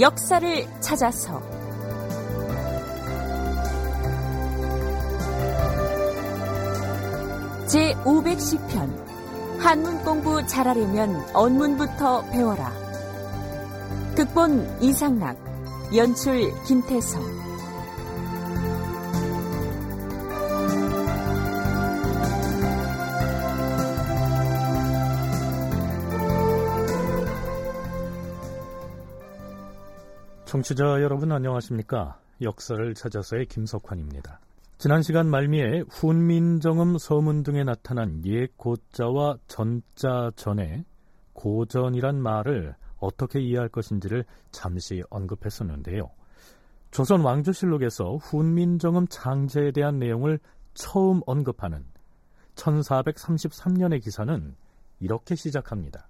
역사를 찾아서 제 510편 한문 공부 잘하려면 언문부터 배워라. 극본 이상락, 연출 김태성. 청취자 여러분 안녕하십니까? 역사를 찾아서의 김석환입니다. 지난 시간 말미에 훈민정음 서문 등에 나타난 옛 고자와 전자 전에 고전이란 말을 어떻게 이해할 것인지를 잠시 언급했었는데요. 조선 왕조실록에서 훈민정음 창제에 대한 내용을 처음 언급하는 1433년의 기사는 이렇게 시작합니다.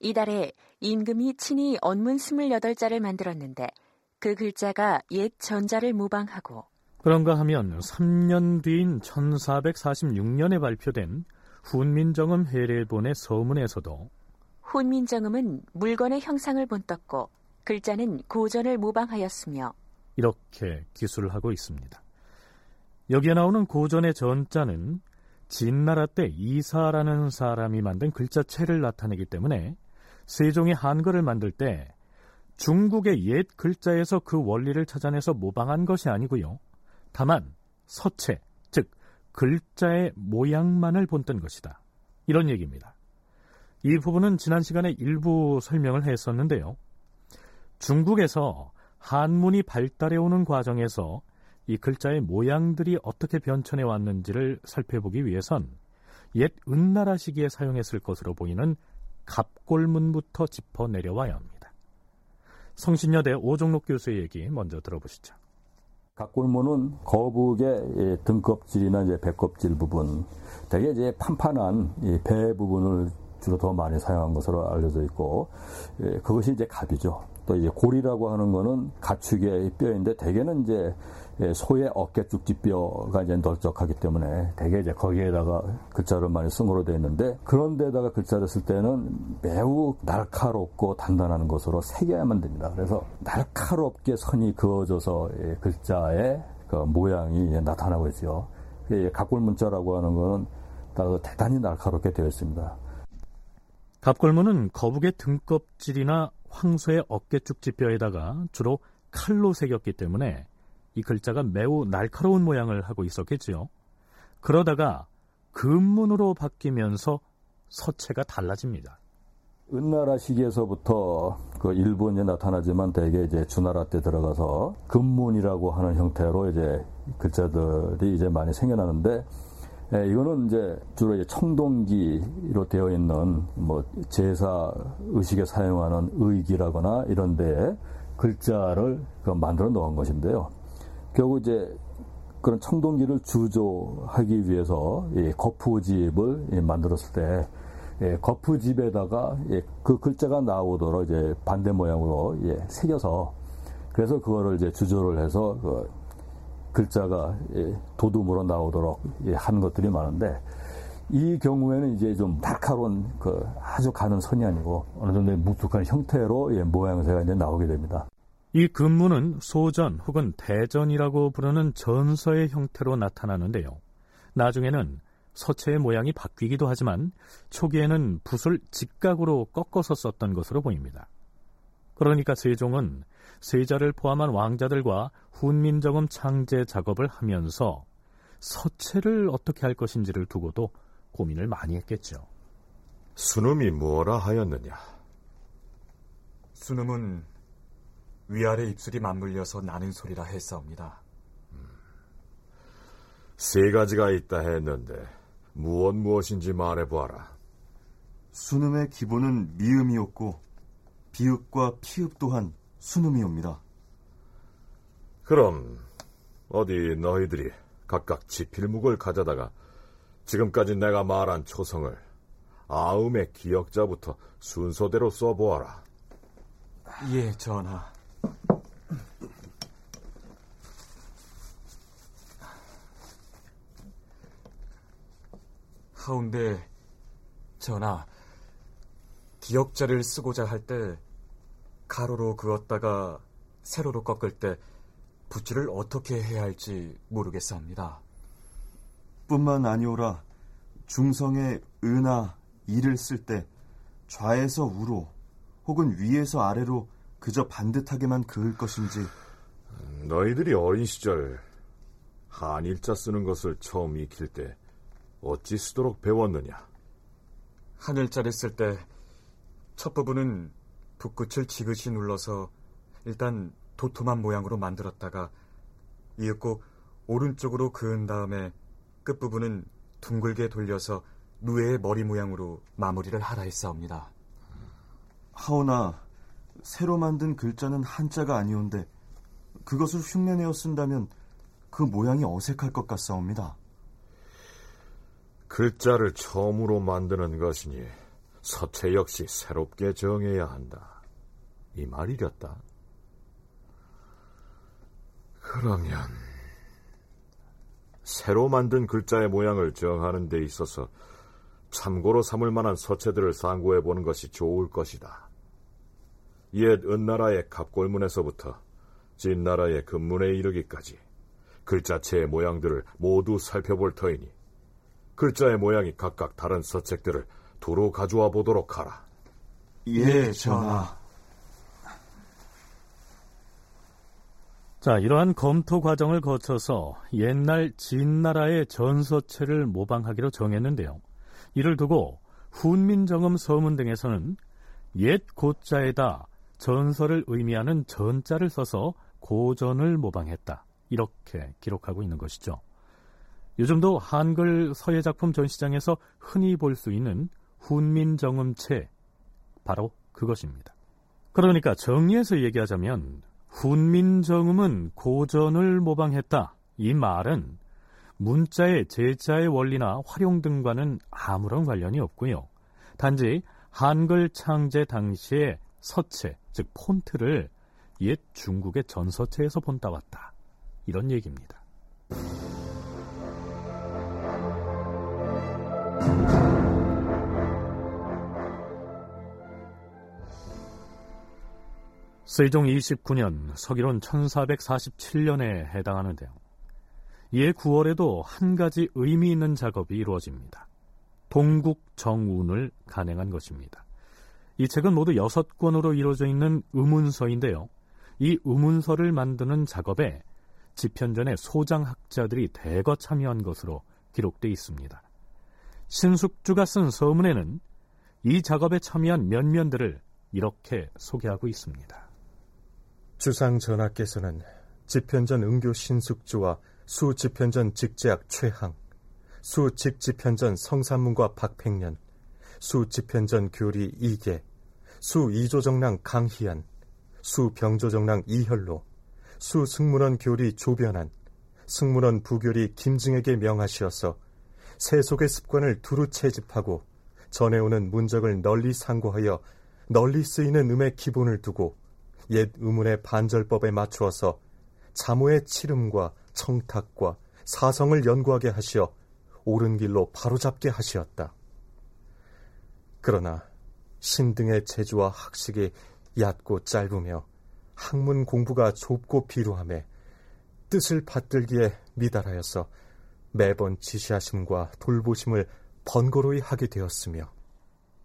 이달에 임금이 친히 언문 28자를 만들었는데 그 글자가 옛 전자를 모방하고 그런가 하면 3년 뒤인 1446년에 발표된 훈민정음 해례본의 서문에서도 훈민정음은 물건의 형상을 본떴고 글자는 고전을 모방하였으며 이렇게 기술을 하고 있습니다. 여기에 나오는 고전의 전자는 진나라 때 이사라는 사람이 만든 글자체를 나타내기 때문에 세종이 한글을 만들 때 중국의 옛 글자에서 그 원리를 찾아내서 모방한 것이 아니고요. 다만 서체, 즉 글자의 모양만을 본뜬 것이다. 이런 얘기입니다. 이 부분은 지난 시간에 일부 설명을 했었는데요. 중국에서 한문이 발달해 오는 과정에서 이 글자의 모양들이 어떻게 변천해 왔는지를 살펴보기 위해선 옛 은나라 시기에 사용했을 것으로 보이는 갑골문부터 짚어 내려와야 합니다. 성신여대 오종록 교수의 얘기 먼저 들어보시죠. 각골문은 거북의 등껍질이나 이제 배껍질 부분, 되게 이제 판판한 배 부분을 주로 더 많이 사용한 것으로 알려져 있고, 그것이 이제 갑이죠. 또 이제 골이라고 하는 거는 가축의 뼈인데 대개는 이제 소의 어깨 쭉지뼈가 이제 널쩍하기 때문에 대개 이제 거기에다가 글자를 많이 쓴 거로 되어 있는데 그런데다가 글자를 쓸 때는 매우 날카롭고 단단한 것으로 새겨야만 됩니다. 그래서 날카롭게 선이 그어져서 글자의 그 모양이 나타나고 있어요. 각골 문자라고 하는 거는 대단히 날카롭게 되어 있습니다. 갑골문은 거북의 등껍질이나 황소의 어깨 쭉지뼈에다가 주로 칼로 새겼기 때문에 이 글자가 매우 날카로운 모양을 하고 있었겠지요. 그러다가 금문으로 바뀌면서 서체가 달라집니다. 은나라 시기에서부터 그 일본에 나타나지만 대개 이제 주나라 때 들어가서 금문이라고 하는 형태로 이제 글자들이 이제 많이 생겨나는데 예, 이거는 이제 주로 이제 청동기로 되어 있는 뭐 제사 의식에 사용하는 의기라거나 이런 데에 글자를 그 만들어 놓은 것인데요. 결국 이제 그런 청동기를 주조하기 위해서 이 거푸집을 만들었을 때 예, 거푸집에다가 예, 그 글자가 나오도록 이제 반대 모양으로 예, 새겨서 그래서 그거를 이제 주조를 해서 그 글자가 예, 도둠으로 나오도록 예, 하는 것들이 많은데 이 경우에는 이제 좀 날카로운 그 아주 가는 선이 아니고 어느 정도의 묵직한 형태로 예, 모양새가 이제 나오게 됩니다. 이 근무는 소전 혹은 대전이라고 부르는 전서의 형태로 나타나는데요. 나중에는 서체의 모양이 바뀌기도 하지만 초기에는 붓을 직각으로 꺾어서 썼던 것으로 보입니다. 그러니까 세종은 세자를 포함한 왕자들과 훈민정음 창제 작업을 하면서 서체를 어떻게 할 것인지를 두고도 고민을 많이 했겠죠. 수놈이 뭐라 하였느냐? 수놈은 위아래 입술이 맞물려서 나는 소리라 했사옵니다. 음. 세 가지가 있다 했는데 무엇 무엇인지 말해보아라. 수놈의 기본은 미음이었고 비읍과 피읍 또한 수놈이옵니다. 그럼 어디 너희들이 각각 지필묵을 가져다가 지금까지 내가 말한 초성을 아음의 기억자부터 순서대로 써보아라. 예, 전하. 하운데 전하, 기억자를 쓰고자 할 때 가로로 그었다가 세로로 꺾을 때 붓질을 어떻게 해야 할지 모르겠사옵니다. 뿐만 아니오라 중성의 은하 이를 쓸 때 좌에서 우로 혹은 위에서 아래로 그저 반듯하게만 그을 것인지 너희들이 어린 시절 한일자 쓰는 것을 처음 익힐 때 어찌 쓰도록 배웠느냐? 하늘자를 쓸때 첫 부분은 붓끝을 지그시 눌러서 일단 도톰한 모양으로 만들었다가 이윽고 오른쪽으로 그은 다음에 끝부분은 둥글게 돌려서 누에의 머리 모양으로 마무리를 하라 했사옵니다. 하오나 새로 만든 글자는 한자가 아니온데 그것을 흉내내어 쓴다면 그 모양이 어색할 것 같사옵니다. 글자를 처음으로 만드는 것이니 서체 역시 새롭게 정해야 한다. 이 말이렸다. 그러면 새로 만든 글자의 모양을 정하는 데 있어서 참고로 삼을 만한 서체들을 상고해 보는 것이 좋을 것이다. 옛 은나라의 갑골문에서부터 진나라의 금문에 이르기까지 글자체의 모양들을 모두 살펴볼 터이니 글자의 모양이 각각 다른 서책들을 두루 가져와 보도록 하라. 예, 전하. 자, 이러한 검토 과정을 거쳐서 옛날 진나라의 전서체를 모방하기로 정했는데요. 이를 두고 훈민정음 서문 등에서는 옛 고자에다 전설을 의미하는 전자를 써서 고전을 모방했다. 이렇게 기록하고 있는 것이죠. 요즘도 한글 서예 작품 전시장에서 흔히 볼 수 있는 훈민정음체 바로 그것입니다. 그러니까 정리해서 얘기하자면 훈민정음은 고전을 모방했다. 이 말은 문자의 제자의 원리나 활용 등과는 아무런 관련이 없고요. 단지 한글 창제 당시의 서체, 즉 폰트를 옛 중국의 전서체에서 본따왔다. 이런 얘기입니다. 세종 29년 서기론 1447년에 해당하는데요. 이해 9월에도 한 가지 의미 있는 작업이 이루어집니다. 동국 정운을 간행한 것입니다. 이 책은 모두 6권으로 이루어져 있는 의문서인데요. 이 의문서를 만드는 작업에 집현전의 소장학자들이 대거 참여한 것으로 기록되어 있습니다. 신숙주가 쓴 서문에는 이 작업에 참여한 면면들을 이렇게 소개하고 있습니다. 주상 전하께서는 집현전 응교 신숙주와 수 집현전 직제학 최항, 수 직집현전 성산문과 박팽년, 수 집현전 교리 이계, 수 이조정랑 강희안, 수 병조정랑 이혈로, 수 승문원 교리 조변한, 승문원 부교리 김증에게 명하시어서 세속의 습관을 두루 채집하고 전해오는 문적을 널리 상고하여 널리 쓰이는 음의 기본을 두고 옛 의문의 반절법에 맞추어서 자모의 치름과 청탁과 사성을 연구하게 하시어 옳은 길로 바로잡게 하시었다. 그러나 신등의 재주와 학식이 얕고 짧으며 학문 공부가 좁고 비루함에 뜻을 받들기에 미달하여서 매번 지시하심과 돌보심을 번거로이 하게 되었으며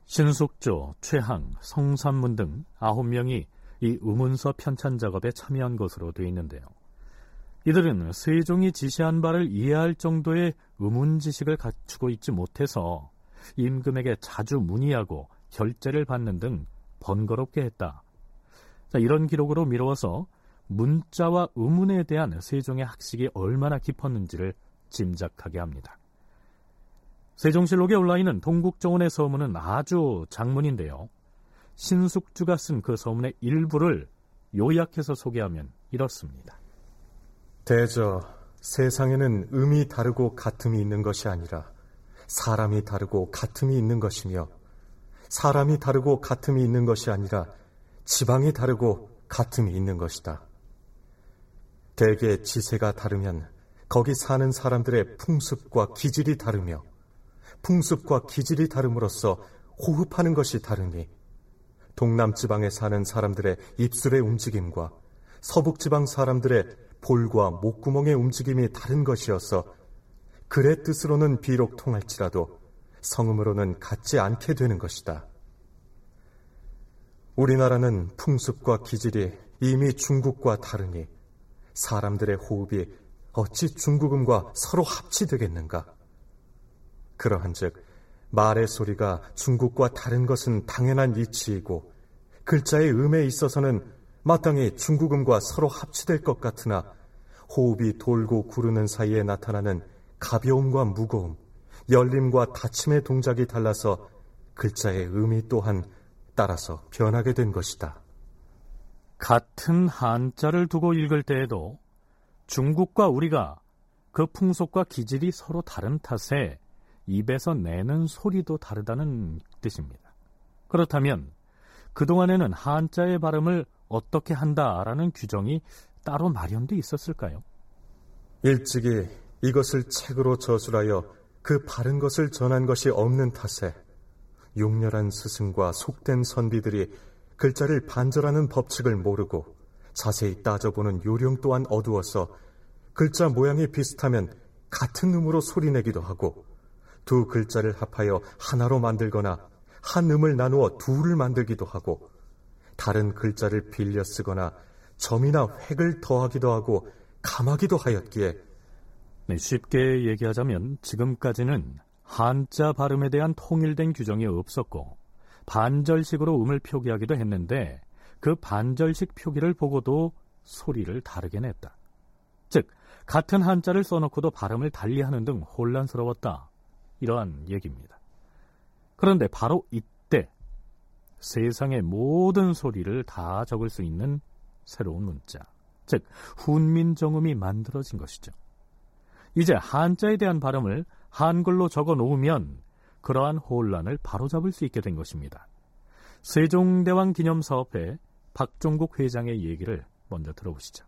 신숙조, 최항, 성산문 등 아홉 명이 이 의문서 편찬 작업에 참여한 것으로 되어 있는데요. 이들은 세종이 지시한 바를 이해할 정도의 의문 지식을 갖추고 있지 못해서 임금에게 자주 문의하고 결제를 받는 등 번거롭게 했다. 자, 이런 기록으로 미루어서 문자와 의문에 대한 세종의 학식이 얼마나 깊었는지를 짐작하게 합니다. 세종실록에 올라 있는 동국정원의 서문은 아주 장문인데요. 신숙주가 쓴 그 서문의 일부를 요약해서 소개하면 이렇습니다. 대저 세상에는 음이 다르고 같음이 있는 것이 아니라 사람이 다르고 같음이 있는 것이며 사람이 다르고 같음이 있는 것이 아니라 지방이 다르고 같음이 있는 것이다. 대개 지세가 다르면 거기 사는 사람들의 풍습과 기질이 다르며 풍습과 기질이 다름으로써 호흡하는 것이 다르니 동남 지방에 사는 사람들의 입술의 움직임과 서북 지방 사람들의 볼과 목구멍의 움직임이 다른 것이어서 글의 뜻으로는 비록 통할지라도 성음으로는 같지 않게 되는 것이다. 우리나라는 풍습과 기질이 이미 중국과 다르니 사람들의 호흡이 어찌 중국음과 서로 합치되겠는가? 그러한즉 말의 소리가 중국과 다른 것은 당연한 이치이고 글자의 음에 있어서는 마땅히 중국음과 서로 합치될 것 같으나 호흡이 돌고 구르는 사이에 나타나는 가벼움과 무거움, 열림과 닫힘의 동작이 달라서 글자의 의미 또한 따라서 변하게 된 것이다. 같은 한자를 두고 읽을 때에도 중국과 우리가 그 풍속과 기질이 서로 다른 탓에 입에서 내는 소리도 다르다는 뜻입니다. 그렇다면 그동안에는 한자의 발음을 어떻게 한다라는 규정이 따로 마련돼 있었을까요? 일찍이 이것을 책으로 저술하여 그 바른 것을 전한 것이 없는 탓에 용렬한 스승과 속된 선비들이 글자를 반절하는 법칙을 모르고 자세히 따져보는 요령 또한 어두워서 글자 모양이 비슷하면 같은 음으로 소리내기도 하고 두 글자를 합하여 하나로 만들거나 한 음을 나누어 둘을 만들기도 하고 다른 글자를 빌려 쓰거나 점이나 획을 더하기도 하고 감하기도 하였기에 네, 쉽게 얘기하자면 지금까지는 한자 발음에 대한 통일된 규정이 없었고 반절식으로 음을 표기하기도 했는데 그 반절식 표기를 보고도 소리를 다르게 냈다. 즉 같은 한자를 써놓고도 발음을 달리하는 등 혼란스러웠다. 이러한 얘기입니다. 그런데 바로 이때 세상의 모든 소리를 다 적을 수 있는 새로운 문자, 즉 훈민정음이 만들어진 것이죠. 이제 한자에 대한 발음을 한글로 적어 놓으면 그러한 혼란을 바로잡을 수 있게 된 것입니다. 세종대왕 기념사업회 박종국 회장의 얘기를 먼저 들어보시죠.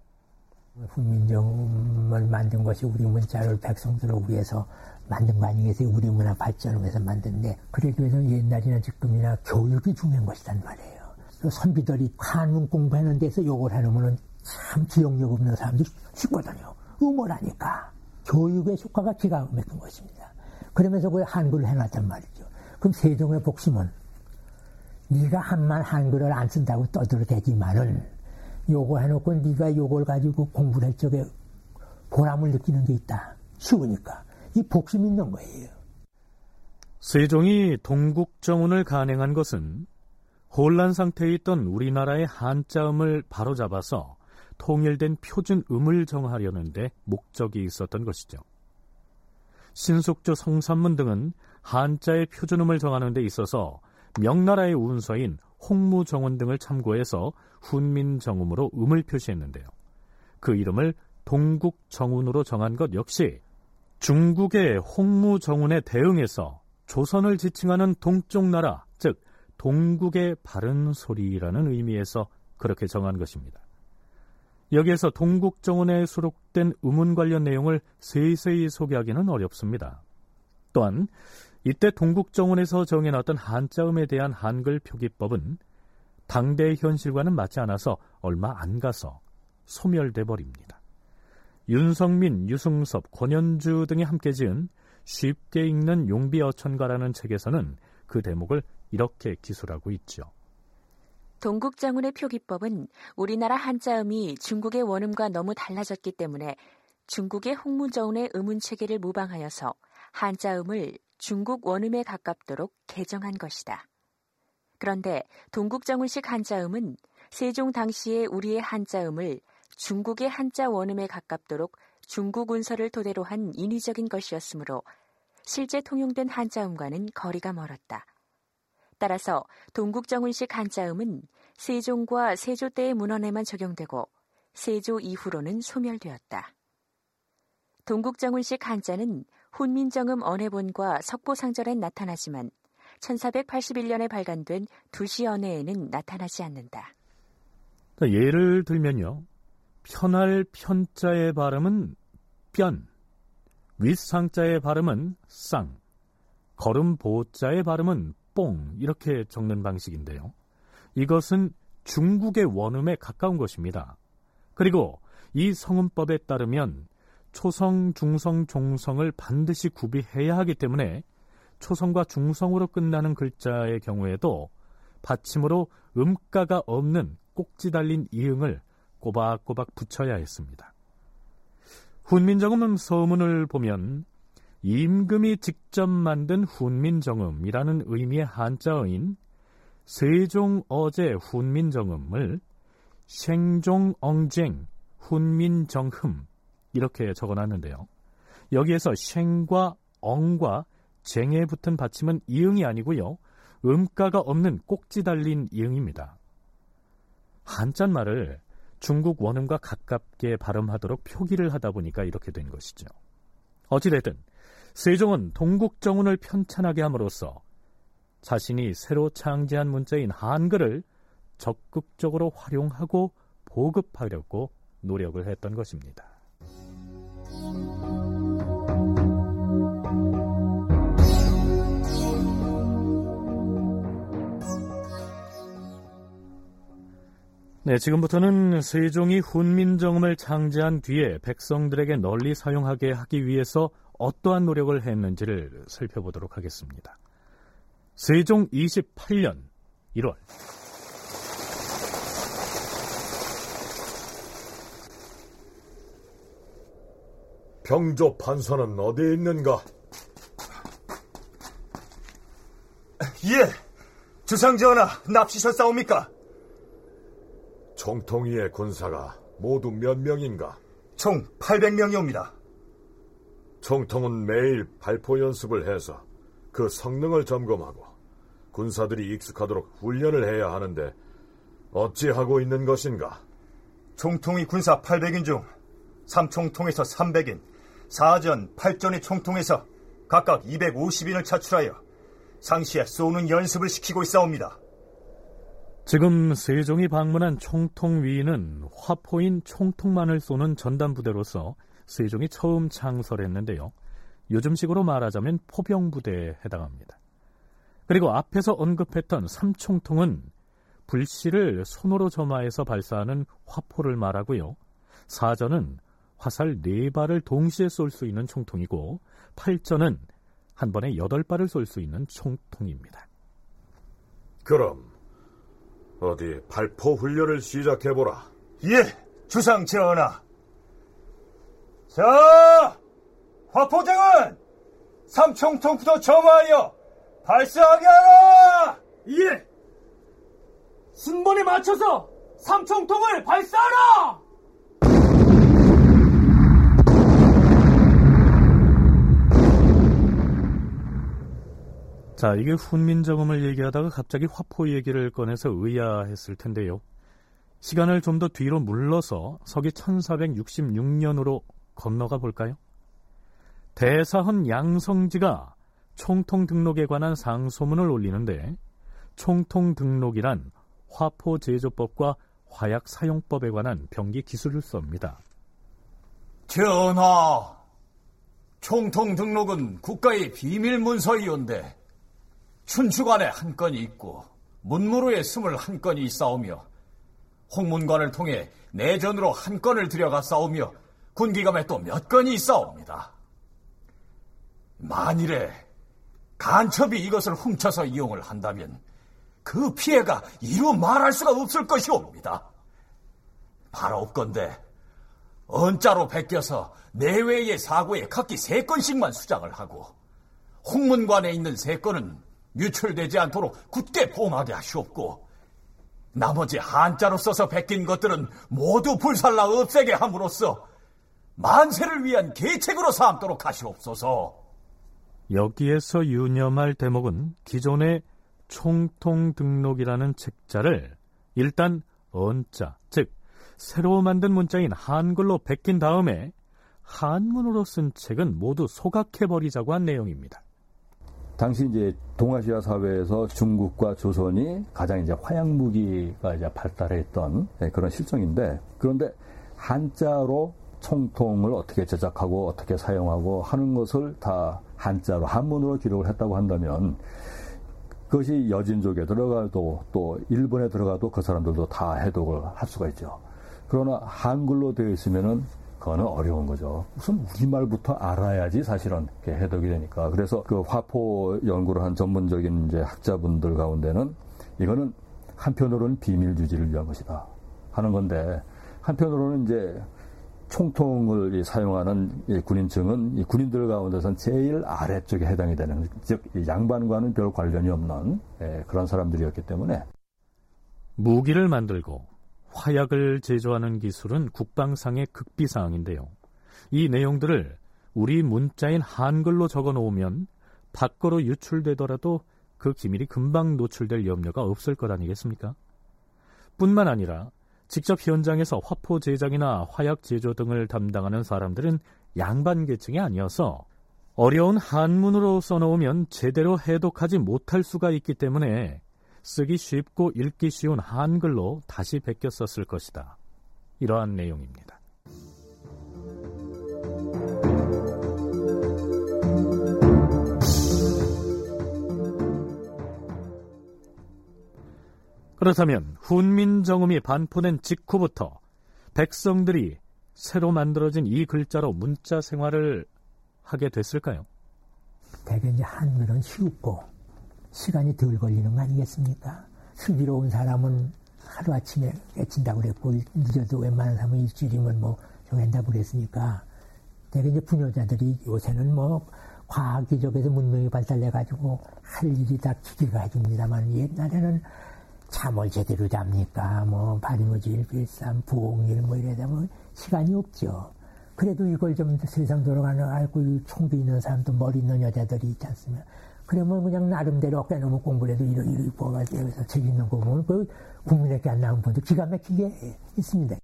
훈민정음을 만든 것이 우리 문자를 백성들을 위해서 만든 거 아니겠어요? 우리 문화 발전을 위해서 만든데 그러기 위해서 옛날이나 지금이나 교육이 중요한 것이란 말이에요. 선비들이 한문 공부하는 데서 욕을 하면은 참 기억력 없는 사람들이 쉽거든요. 음모라니까. 교육의 효과가 기가 막힌 것입니다. 그러면서 그 한글을 해놨단 말이죠. 그럼 세종의 복심은 네가 한만 한글을 안 쓴다고 떠들어대지만은 요거 해놓고 네가 요걸 가지고 공부를 할 적에 보람을 느끼는 게 있다. 쉬우니까. 이 복심 있는 거예요. 세종이 동국정운을 간행한 것은 혼란 상태에 있던 우리나라의 한자음을 바로잡아서 통일된 표준음을 정하려는데 목적이 있었던 것이죠. 신숙주 성산문 등은 한자의 표준음을 정하는 데 있어서 명나라의 운서인 홍무정원 등을 참고해서 훈민정음으로 음을 표시했는데요. 그 이름을 동국정운으로 정한 것 역시 중국의 홍무정운에 대응해서 조선을 지칭하는 동쪽 나라, 즉 동국의 바른 소리라는 의미에서 그렇게 정한 것입니다. 여기에서 동국정원에 수록된 음운 관련 내용을 세세히 소개하기는 어렵습니다. 또한 이때 동국정원에서 정해놨던 한자음에 대한 한글 표기법은 당대의 현실과는 맞지 않아서 얼마 안 가서 소멸돼 버립니다. 윤성민, 유승섭, 권현주 등이 함께 지은 쉽게 읽는 용비어천가라는 책에서는 그 대목을 이렇게 기술하고 있죠. 동국정운의 표기법은 우리나라 한자음이 중국의 원음과 너무 달라졌기 때문에 중국의 홍무저운의 음운 체계를 모방하여서 한자음을 중국 원음에 가깝도록 개정한 것이다. 그런데 동국정운식 한자음은 세종 당시의 우리의 한자음을 중국의 한자 원음에 가깝도록 중국 운서를 토대로 한 인위적인 것이었으므로 실제 통용된 한자음과는 거리가 멀었다. 따라서 동국정운식 한자음은 세종과 세조 때의 문헌에만 적용되고 세조 이후로는 소멸되었다. 동국정운식 한자는 훈민정음 언해본과 석보상절엔 나타나지만 1481년에 발간된 두시언해에는 나타나지 않는다. 예를 들면요. 편할 편자의 발음은 변, 윗상자의 발음은 쌍, 걸음 보자의 발음은 뽕 이렇게 적는 방식인데요. 이것은 중국의 원음에 가까운 것입니다. 그리고 이 성음법에 따르면 초성, 중성, 종성을 반드시 구비해야 하기 때문에 초성과 중성으로 끝나는 글자의 경우에도 받침으로 음가가 없는 꼭지 달린 이응을 꼬박꼬박 붙여야 했습니다. 훈민정음 서문을 보면 임금이 직접 만든 훈민정음이라는 의미의 한자어인 세종어제 훈민정음을 생종엉쟁 훈민정흠 이렇게 적어놨는데요. 여기에서 생과 엉과 쟁에 붙은 받침은 이응이 아니고요. 음가가 없는 꼭지 달린 이응입니다. 한자말을 중국 원음과 가깝게 발음하도록 표기를 하다 보니까 이렇게 된 것이죠. 어찌됐든 세종은 동국정운을 편찬하게 함으로써 자신이 새로 창제한 문자인 한글을 적극적으로 활용하고 보급하려고 노력을 했던 것입니다. 네, 지금부터는 세종이 훈민정음을 창제한 뒤에 백성들에게 널리 사용하게 하기 위해서 어떠한 노력을 했는지를 살펴보도록 하겠습니다. 세종 28년 1월 병조 판서는 어디에 있는가? 예, 주상전하 납치셨사옵니까? 총통이의 군사가 모두 몇 명인가? 총 800명이옵니다. 총통은 매일 발포 연습을 해서 그 성능을 점검하고 군사들이 익숙하도록 훈련을 해야 하는데 어찌하고 있는 것인가? 총통이 군사 800인 중 3총통에서 300인, 4전, 8전의 총통에서 각각 250인을 차출하여 상시에 쏘는 연습을 시키고 있사옵니다. 지금 세종이 방문한 총통위는 화포인 총통만을 쏘는 전담부대로서 세종이 처음 창설했는데요. 요즘식으로 말하자면 포병부대에 해당합니다. 그리고 앞에서 언급했던 삼총통은 불씨를 손으로 점화해서 발사하는 화포를 말하고요. 사전은 화살 4발을 동시에 쏠 수 있는 총통이고 8전은 한 번에 8발을 쏠 수 있는 총통입니다. 그럼 어디 발포 훈련을 시작해보라. 예, 주상 전하. 자, 화포장은 삼총통부터 점화하여 발사하게 하라! 예! 순번에 맞춰서 삼총통을 발사하라! 자, 이게 훈민정음을 얘기하다가 갑자기 화포 얘기를 꺼내서 의아했을 텐데요. 시간을 좀 더 뒤로 물러서 서기 1466년으로 건너가 볼까요? 대사헌 양성지가 총통 등록에 관한 상소문을 올리는데 총통 등록이란 화포 제조법과 화약 사용법에 관한 병기 기술을 썹니다. 전하, 총통 등록은 국가의 비밀 문서이온데 춘추관에 한 건이 있고 문무로에 스물한 건이 있사오며 홍문관을 통해 내전으로 한 건을 들여가 싸우며 군기감에 또 몇 건이 있사옵니다. 만일에 간첩이 이것을 훔쳐서 이용을 한다면 그 피해가 이루 말할 수가 없을 것이옵니다. 바라옵건대 언자로 베껴서 내외의 사고에 각기 세 건씩만 수장을 하고 홍문관에 있는 세 건은 유출되지 않도록 굳게 보호하게 하시옵고 나머지 한자로 써서 베낀 것들은 모두 불살라 없애게 함으로써 만세를 위한 계책으로 삼도록 하시옵소서. 여기에서 유념할 대목은 기존의 총통 등록이라는 책자를 일단 언자, 즉 새로 만든 문자인 한글로 베낀 다음에 한문으로 쓴 책은 모두 소각해버리자고 한 내용입니다. 당시 이제 동아시아 사회에서 중국과 조선이 가장 이제 화약 무기가 이제 발달했던 네, 그런 실정인데 그런데 한자로 총통을 어떻게 제작하고 어떻게 사용하고 하는 것을 다 한자로 한문으로 기록을 했다고 한다면 그것이 여진족에 들어가도 또 일본에 들어가도 그 사람들도 다 해독을 할 수가 있죠. 그러나 한글로 되어 있으면은 그거는 어려운 거죠. 우선 우리말부터 알아야지 사실은 해독이 되니까. 그래서 그 화포 연구를 한 전문적인 이제 학자분들 가운데는 이거는 한편으로는 비밀 유지를 위한 것이다 하는 건데 한편으로는 이제 총통을 사용하는 군인층은 군인들 가운데선 제일 아래쪽에 해당이 되는 즉 양반과는 별 관련이 없는 예, 그런 사람들이었기 때문에 무기를 만들고 화약을 제조하는 기술은 국방상의 극비사항인데요. 이 내용들을 우리 문자인 한글로 적어 놓으면 밖으로 유출되더라도 그 기밀이 금방 노출될 염려가 없을 것 아니겠습니까? 뿐만 아니라 직접 현장에서 화포 제작이나 화약 제조 등을 담당하는 사람들은 양반 계층이 아니어서 어려운 한문으로 써놓으면 제대로 해독하지 못할 수가 있기 때문에 쓰기 쉽고 읽기 쉬운 한글로 다시 베껴 썼을 것이다. 이러한 내용입니다. 그렇다면 훈민정음이 반포된 직후부터 백성들이 새로 만들어진 이 글자로 문자 생활을 하게 됐을까요? 대개 이제 한글은 쉽고 시간이 덜 걸리는 거 아니겠습니까? 슬기로운 사람은 하루아침에 깨친다고 그랬고 늦어도 웬만한 사람은 일주일이면 뭐 정한다고 그랬으니까 대개 이제 부녀자들이 요새는 뭐 과학 기적에서 문명이 발달해가지고 할 일이 다 기계가 해줍니다만 옛날에는 잠을 제대로 잡니까? 뭐, 발무질, 빌삼, 부엉일, 뭐 이래다 뭐, 시간이 없죠. 그래도 이걸 좀 세상 돌아가는 알고 총도 있는 사람도 머리 있는 여자들이 있지 않습니까? 그러면 그냥 나름대로 어깨너무 공부를 해도 이러, 이러, 뽑아가지고 여기서 책 읽는 거 보면 그 국민에게 안 나온 분도 기가 막히게 있습니다.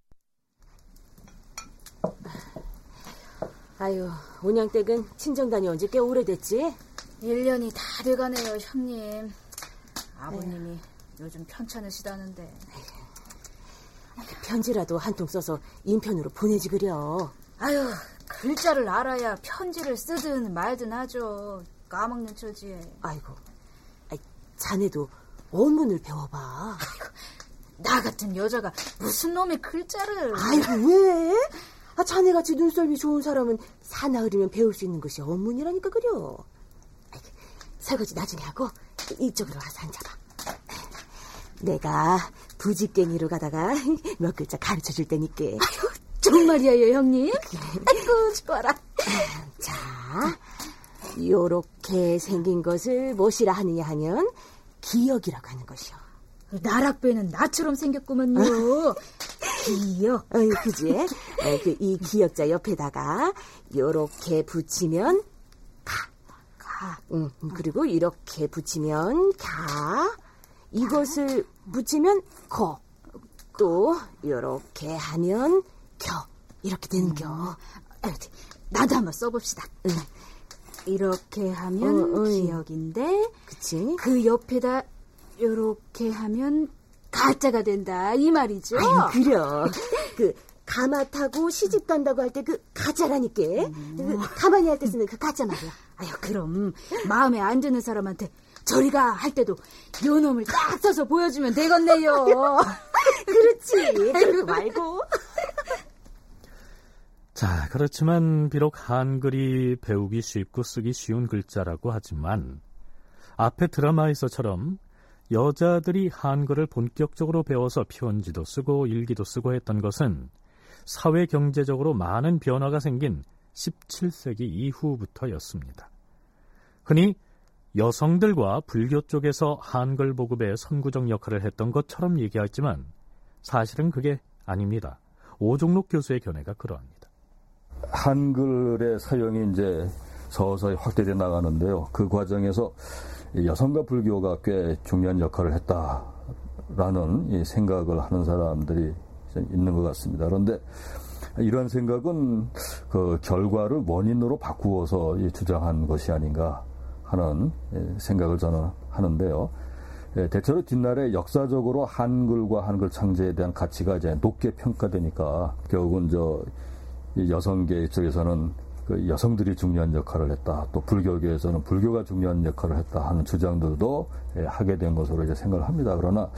아유, 온양댁은 친정 다녀온 지 꽤 오래됐지? 1년이 다 돼가네요, 형님. 아버님이 요즘 편찮으시다는데. 편지라도 한 통 써서 인편으로 보내지 그려. 아유, 글자를 알아야 편지를 쓰든 말든 하죠. 까먹는 처지에. 아이고, 아이, 자네도 원문을 배워봐. 아이고, 나 같은 여자가 무슨 놈의 글자를. 아이고, 왜? 아, 자네같이 눈썰미 좋은 사람은 사나흘이면 배울 수 있는 것이 원문이라니까 그려. 아이고, 설거지 나중에 하고 이쪽으로 와서 앉아봐. 내가 부직갱이로 가다가 몇 글자 가르쳐 줄 테니까. 아유, 정말이에요, 형님? 아이고, 좋아라. 자, 요렇게 생긴 것을 무엇이라 하느냐 하면 기억이라고 하는 것이요. 나락배는 나처럼 생겼구먼요. 기억. 어이, 그지? 어, 그, 이 기억자 옆에다가 요렇게 붙이면 가. 가. 응, 그리고 이렇게 붙이면 가. 이것을 붙이면 거. 또 이렇게 하면 겨. 이렇게 되는 겨. 음. 나도 한번 써봅시다. 응. 이렇게 하면 어, 어, 기억인데, 그치? 그 옆에다 이렇게 하면 가짜가 된다 이 말이죠. 아유, 그려. 그 가마 타고 시집 간다고 할 때 그 가짜라니까. 음. 그 가만히 할 때 쓰는 그 가짜 말이야. 아유 그럼 마음에 안 드는 사람한테 저리가 할 때도 요 놈을 딱 써서 보여주면 되겠네요. 그렇지. 그러고 말고. 자, 그렇지만 비록 한글이 배우기 쉽고 쓰기 쉬운 글자라고 하지만 앞에 드라마에서처럼 여자들이 한글을 본격적으로 배워서 편지도 쓰고 일기도 쓰고 했던 것은 사회 경제적으로 많은 변화가 생긴 17세기 이후부터였습니다. 흔히 여성들과 불교 쪽에서 한글 보급에 선구적 역할을 했던 것처럼 얘기하지만 사실은 그게 아닙니다. 오종록 교수의 견해가 그러합니다. 한글의 사용이 이제 서서히 확대돼 나가는데요. 그 과정에서 여성과 불교가 꽤 중요한 역할을 했다라는 생각을 하는 사람들이 있는 것 같습니다. 그런데 이러한 생각은 그 결과를 원인으로 바꾸어서 주장한 것이 아닌가 하는 생각을 저는 하는데요. 대체로 뒷날에 역사적으로 한글과 한글 창제에 대한 가치가 이제 높게 평가되니까 결국은 저 여성계 쪽에서는 그 여성들이 중요한 역할을 했다. 또 불교계에서는 불교가 중요한 역할을 했다 하는 주장들도 예, 하게 된 것으로 이제 생각을 합니다. 그러나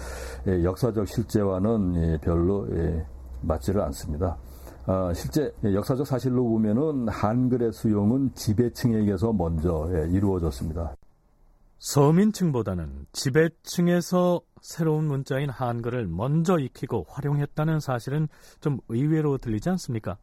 예, 역사적 실제와는 예, 별로 맞지를 않습니다. 아, 실제 역사적 사실로 보면은 한글의 수용은 지배층에게서 먼저 이루어졌습니다. 서민층보다는 지배층에서 새로운 문자인 한글을 먼저 익히고 활용했다는 사실은 좀 의외로 들리지 않습니까?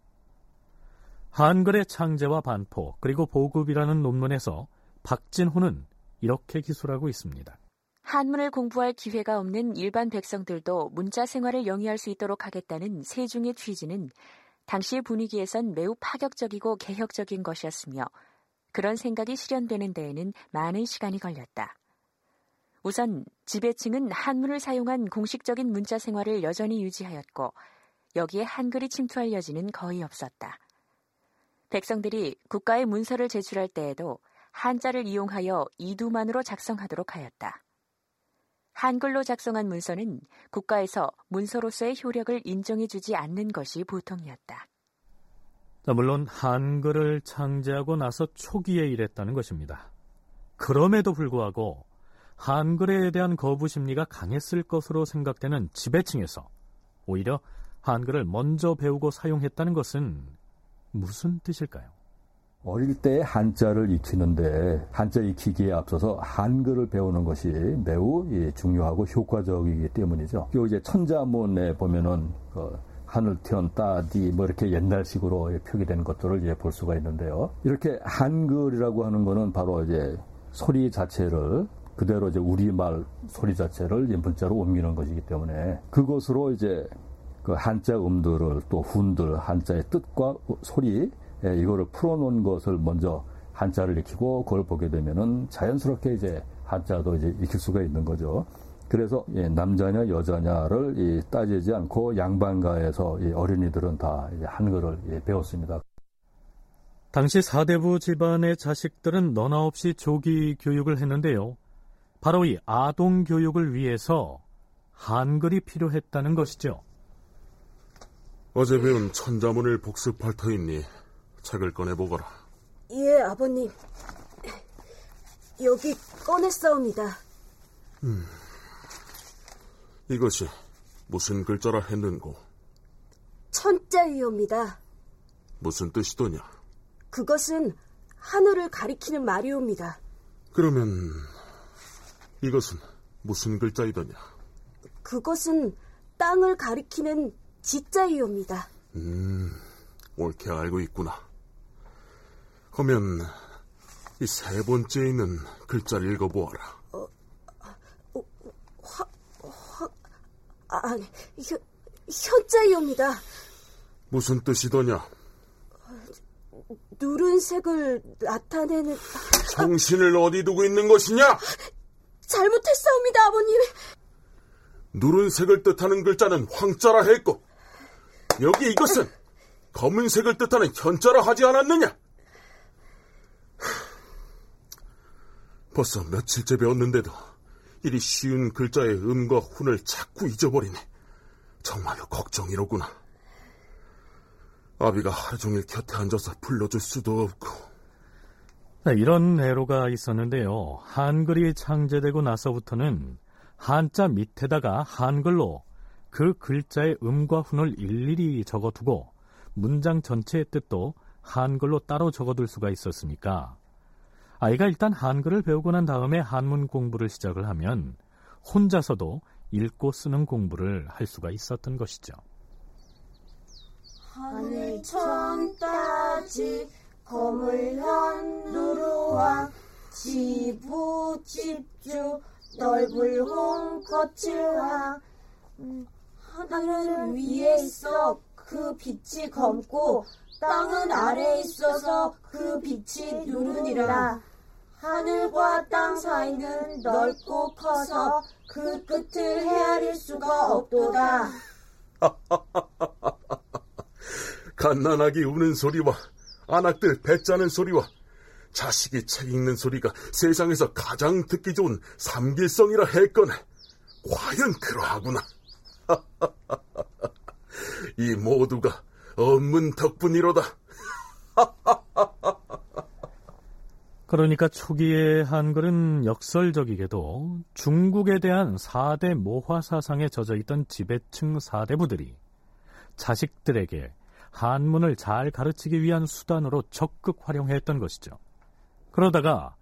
한글의 창제와 반포 그리고 보급이라는 논문에서 박진호는 이렇게 기술하고 있습니다. 한문을 공부할 기회가 없는 일반 백성들도 문자 생활을 영위할 수 있도록 하겠다는 세중의 취지는 당시 분위기에선 매우 파격적이고 개혁적인 것이었으며 그런 생각이 실현되는 데에는 많은 시간이 걸렸다. 우선 지배층은 한문을 사용한 공식적인 문자 생활을 여전히 유지하였고 여기에 한글이 침투할 여지는 거의 없었다. 백성들이 국가의 문서를 제출할 때에도 한자를 이용하여 이두만으로 작성하도록 하였다. 한글로 작성한 문서는 국가에서 문서로서의 효력을 인정해주지 않는 것이 보통이었다. 물론 한글을 창제하고 나서 초기에 일했다는 것입니다. 그럼에도 불구하고 한글에 대한 거부 심리가 강했을 것으로 생각되는 지배층에서 오히려 한글을 먼저 배우고 사용했다는 것은 무슨 뜻일까요? 어릴 때 한자를 익히는데 한자 익히기에 앞서서 한글을 배우는 것이 매우 중요하고 효과적이기 때문이죠. 요 이제 천자문에 보면은 그 하늘 튀언 따디 뭐 이렇게 옛날식으로 표기된 것들을 이제 볼 수가 있는데요. 이렇게 한글이라고 하는 거는 바로 이제 소리 자체를 그대로 이제 우리말 소리 자체를 문자로 옮기는 것이기 때문에 그것으로 이제 그 한자 음들을 또 훈들 한자의 뜻과 소리 예, 이거를 풀어놓은 것을 먼저 한자를 익히고 그걸 보게 되면은 자연스럽게 이제 한자도 이제 익힐 수가 있는 거죠. 그래서 예, 남자냐 여자냐를 따지지 않고 양반가에서 어린이들은 다 한글을 예, 배웠습니다. 당시 사대부 집안의 자식들은 너나 없이 조기 교육을 했는데요. 바로 이 아동 교육을 위해서 한글이 필요했다는 것이죠. 어제 배운 천자문을 복습할 터이니 책을 꺼내보거라. 예, 아버님. 여기 꺼냈사옵니다. 음, 이것이 무슨 글자라 했는고? 천자위옵니다. 무슨 뜻이더냐? 그것은 하늘을 가리키는 말이옵니다. 그러면 이것은 무슨 글자이더냐? 그것은 땅을 가리키는 지자이옵니다. 음, 옳게 알고 있구나. 그러면 이 세 번째 있는 글자를 읽어보아라. 어, 어, 화, 화, 아, 현, 현자이옵니다. 무슨 뜻이더냐? 누른색을 나타내는... 정신을 어디 두고 있는 것이냐? 잘못했사옵니다, 아버님. 누른색을 뜻하는 글자는 황자라 했고 여기 이것은 검은색을 뜻하는 현자라 하지 않았느냐? 벌써 며칠째 배웠는데도 이리 쉬운 글자의 음과 훈을 자꾸 잊어버리네. 정말로 걱정이로구나. 아비가 하루 종일 곁에 앉아서 불러줄 수도 없고. 네, 이런 애로가 있었는데요. 한글이 창제되고 나서부터는 한자 밑에다가 한글로 그 글자의 음과 훈을 일일이 적어두고 문장 전체의 뜻도 한글로 따로 적어둘 수가 있었으니까 아이가 일단 한글을 배우고 난 다음에 한문 공부를 시작을 하면 혼자서도 읽고 쓰는 공부를 할 수가 있었던 것이죠. 하늘 천 따지 거물현 누루와 지부 집주 넓을 홍 거칠화 음, 하늘은 위에 있어 그 빛이 검고 땅은 아래에 있어서 그 빛이 누르니라. 하늘과 땅 사이는 넓고 커서 그 끝을 헤아릴 수가 없도다. 갓난아기 우는 소리와 안악들 배 짜는 소리와 자식이 책 읽는 소리가 세상에서 가장 듣기 좋은 삼길성이라 했거늘 과연 그러하구나. 이 모두가 업문 덕분이로다. 그러니까 초기의 한글은 역설적이게도 중국에 대한 4대 모화 사상에 젖어 있던 지배층 사대부들이 자식들에게 한문을 잘 가르치기 위한 수단으로 적극 활용했던 것이죠. 그러다가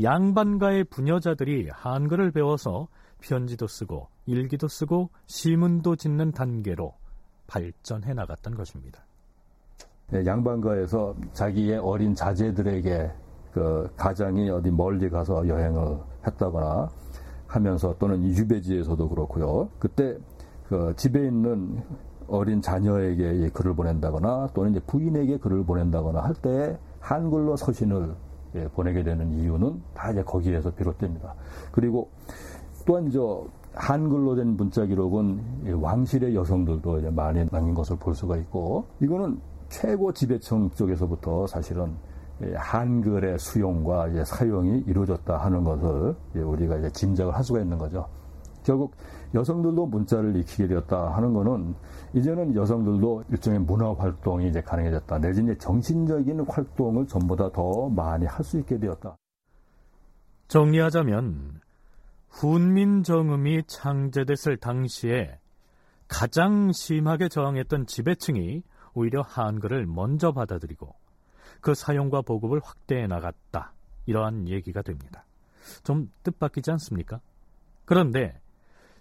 양반가의 부녀자들이 한글을 배워서 편지도 쓰고 일기도 쓰고 시문도 짓는 단계로 발전해 나갔던 것입니다. 네, 양반가에서 자기의 어린 자제들에게 그 가장이 어디 멀리 가서 여행을 했다거나 하면서 또는 유배지에서도 그렇고요. 그때 그 집에 있는 어린 자녀에게 글을 보낸다거나 또는 이제 부인에게 글을 보낸다거나 할 때 한글로 서신을 예, 보내게 되는 이유는 다 이제 거기에서 비롯됩니다. 그리고 또한 저 한글로 된 문자 기록은 왕실의 여성들도 이제 많이 남긴 것을 볼 수가 있고 이거는 최고 지배층 쪽에서부터 사실은 한글의 수용과 사용이 이루어졌다 하는 것을 우리가 이제 짐작을 할 수가 있는 거죠. 결국 여성들도 문자를 익히게 되었다 하는 것은 이제는 여성들도 일종의 문화 활동이 이제 가능해졌다. 내지 이제 정신적인 활동을 전보다 더 많이 할 수 있게 되었다. 정리하자면 훈민정음이 창제됐을 당시에 가장 심하게 저항했던 지배층이 오히려 한글을 먼저 받아들이고 그 사용과 보급을 확대해 나갔다. 이러한 얘기가 됩니다. 좀 뜻밖이지 않습니까? 그런데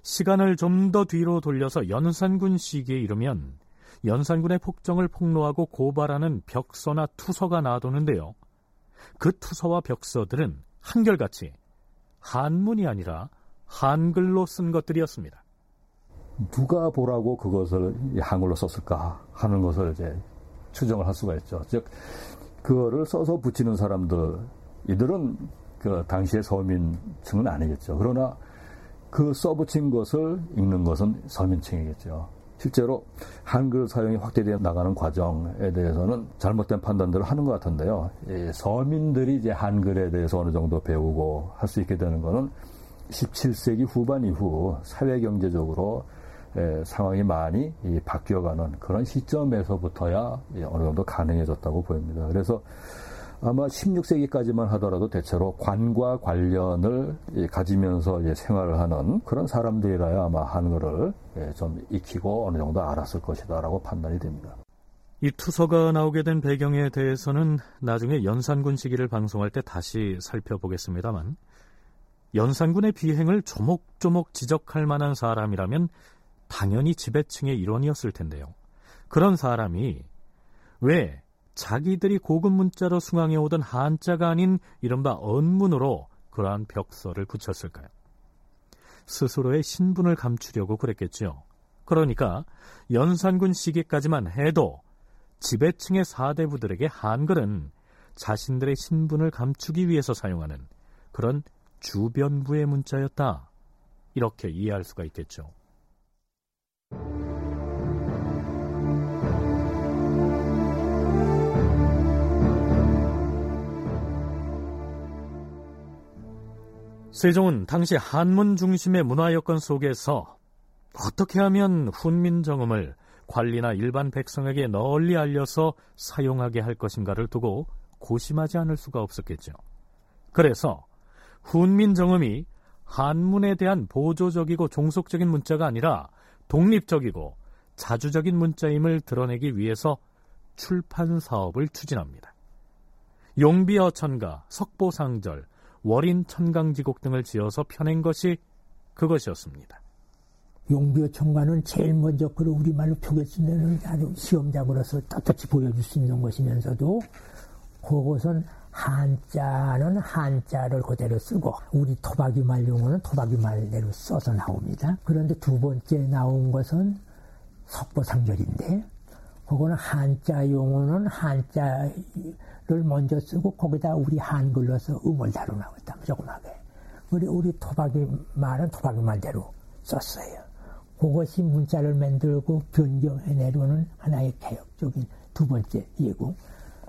시간을 좀 더 뒤로 돌려서 연산군 시기에 이르면 연산군의 폭정을 폭로하고 고발하는 벽서나 투서가 나도는데요. 그 투서와 벽서들은 한결같이 한문이 아니라 한글로 쓴 것들이었습니다. 누가 보라고 그것을 한글로 썼을까 하는 것을 이제 추정을 할 수가 있죠. 즉, 그거를 써서 붙이는 사람들, 이들은 그 당시의 서민층은 아니겠죠. 그러나 그 써붙인 것을 읽는 것은 서민층이겠죠. 실제로 한글 사용이 확대되어 나가는 과정에 대해서는 잘못된 판단들을 하는 것 같은데요. 서민들이 이제 한글에 대해서 어느 정도 배우고 할 수 있게 되는 것은 17세기 후반 이후 사회 경제적으로 상황이 많이 바뀌어가는 그런 시점에서부터야 어느 정도 가능해졌다고 보입니다. 그래서 아마 16세기까지만 하더라도 대체로 관과 관련을 가지면서 생활을 하는 그런 사람들이라야 아마 한글을 좀 익히고 어느 정도 알았을 것이다라고 판단이 됩니다. 이 투서가 나오게 된 배경에 대해서는 나중에 연산군 시기를 방송할 때 다시 살펴보겠습니다만 연산군의 비행을 조목조목 지적할 만한 사람이라면 당연히 지배층의 일원이었을 텐데요. 그런 사람이 왜 자기들이 고급 문자로 승항해 오던 한자가 아닌 이른바 언문으로 그러한 벽서를 붙였을까요? 스스로의 신분을 감추려고 그랬겠죠. 그러니까 연산군 시기까지만 해도 지배층의 사대부들에게 한글은 자신들의 신분을 감추기 위해서 사용하는 그런 주변부의 문자였다. 이렇게 이해할 수가 있겠죠. 세종은 당시 한문 중심의 문화 여건 속에서 어떻게 하면 훈민정음을 관리나 일반 백성에게 널리 알려서 사용하게 할 것인가를 두고 고심하지 않을 수가 없었겠죠. 그래서 훈민정음이 한문에 대한 보조적이고 종속적인 문자가 아니라 독립적이고 자주적인 문자임을 드러내기 위해서 출판 사업을 추진합니다. 용비어천가, 석보상절, 월인 천강지곡 등을 지어서 펴낸 것이 그것이었습니다. 용비어 청가는 제일 먼저 그 우리말로 표겠으면 아주 시험작으로서 떳떳이 보여줄 수 있는 것이면서도 그것은 한자는 한자를 그대로 쓰고 우리 토박이 말 용어는 토박이 말대로 써서 나옵니다. 그런데 두 번째 나온 것은 석보상절인데 그거는 한자 용어는 한자 를 먼저 쓰고 거기다 우리 한글로 서 음을 다루나고 있다. 조그마하게. 우리, 우리 토박이 말은 토박이 말대로 썼어요. 그것이 문자를 만들고 변경해 내려는 하나의 개혁적인 두 번째 예고.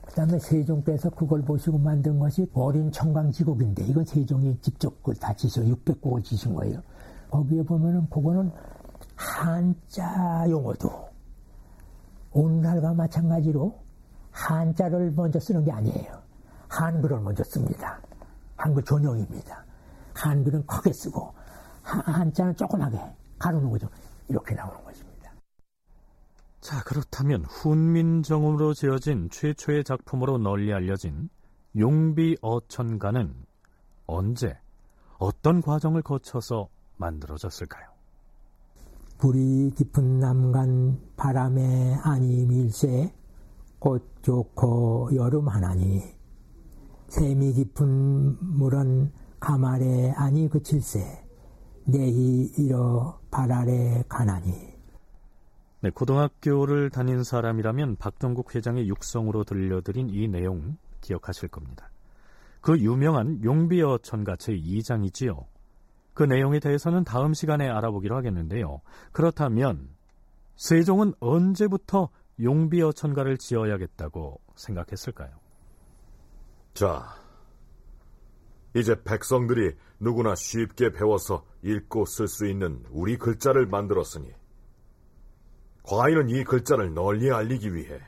그 다음에 세종께서 그걸 보시고 만든 것이 어린 청강지곡인데 이건 세종이 직접 그걸 다 지서 600곡을 지신 거예요. 거기에 보면은 그거는 한자 용어도 오늘날과 마찬가지로 한자를 먼저 쓰는 게 아니에요. 한글을 먼저 씁니다. 한글 전용입니다. 한글은 크게 쓰고 한자는 조그맣게 가르는 거죠. 이렇게 나오는 것입니다. 자, 그렇다면 훈민정음으로 지어진 최초의 작품으로 널리 알려진 용비어천가는 언제 어떤 과정을 거쳐서 만들어졌을까요? 불이 깊은 남간 바람에 아니 밀새 꽃 좋고 여름 하나니 샘이 깊은 물은 가말에 아니 그칠세 내히 이러 발아래 가나니 네, 고등학교를 다닌 사람이라면 박정국 회장의 육성으로 들려드린 이 내용 기억하실 겁니다. 그 유명한 용비어 천가 제2장이지요. 그 내용에 대해서는 다음 시간에 알아보기로 하겠는데요. 그렇다면 세종은 언제부터 용비어 천가를 지어야겠다고 생각했을까요? 자, 이제 백성들이 누구나 쉽게 배워서 읽고 쓸 수 있는 우리 글자를 만들었으니 과인은 이 글자를 널리 알리기 위해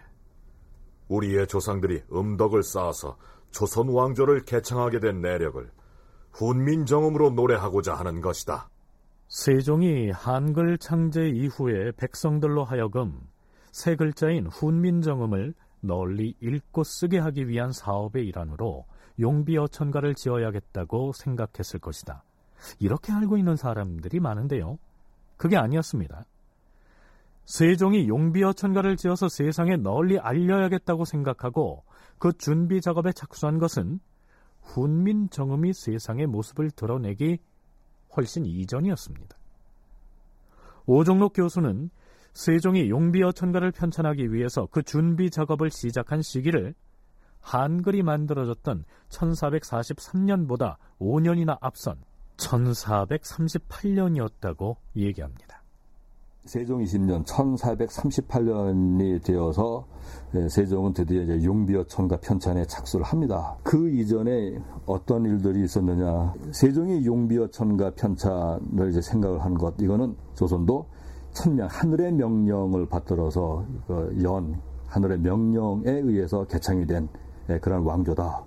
우리의 조상들이 음덕을 쌓아서 조선 왕조를 개창하게 된 내력을 훈민정음으로 노래하고자 하는 것이다. 세종이 한글 창제 이후에 백성들로 하여금 새 글자인 훈민정음을 널리 읽고 쓰게 하기 위한 사업의 일환으로 용비어천가를 지어야겠다고 생각했을 것이다. 이렇게 알고 있는 사람들이 많은데요. 그게 아니었습니다. 세종이 용비어천가를 지어서 세상에 널리 알려야겠다고 생각하고 그 준비 작업에 착수한 것은 훈민정음이 세상의 모습을 드러내기 훨씬 이전이었습니다. 오종록 교수는 세종이 용비어 천가를 편찬하기 위해서 그 준비 작업을 시작한 시기를 한글이 만들어졌던 1443년보다 5년이나 앞선 1438년이었다고 얘기합니다. 세종 20년 1438년이 되어서 예, 세종은 드디어 이제 용비어 천가 편찬에 착수를 합니다. 그 이전에 어떤 일들이 있었느냐? 세종이 용비어 천가 편찬을 이제 생각을 한 것, 이거는 조선도 천명 하늘의 명령을 받들어서 그 연 하늘의 명령에 의해서 개창이 된 예, 그런 왕조다.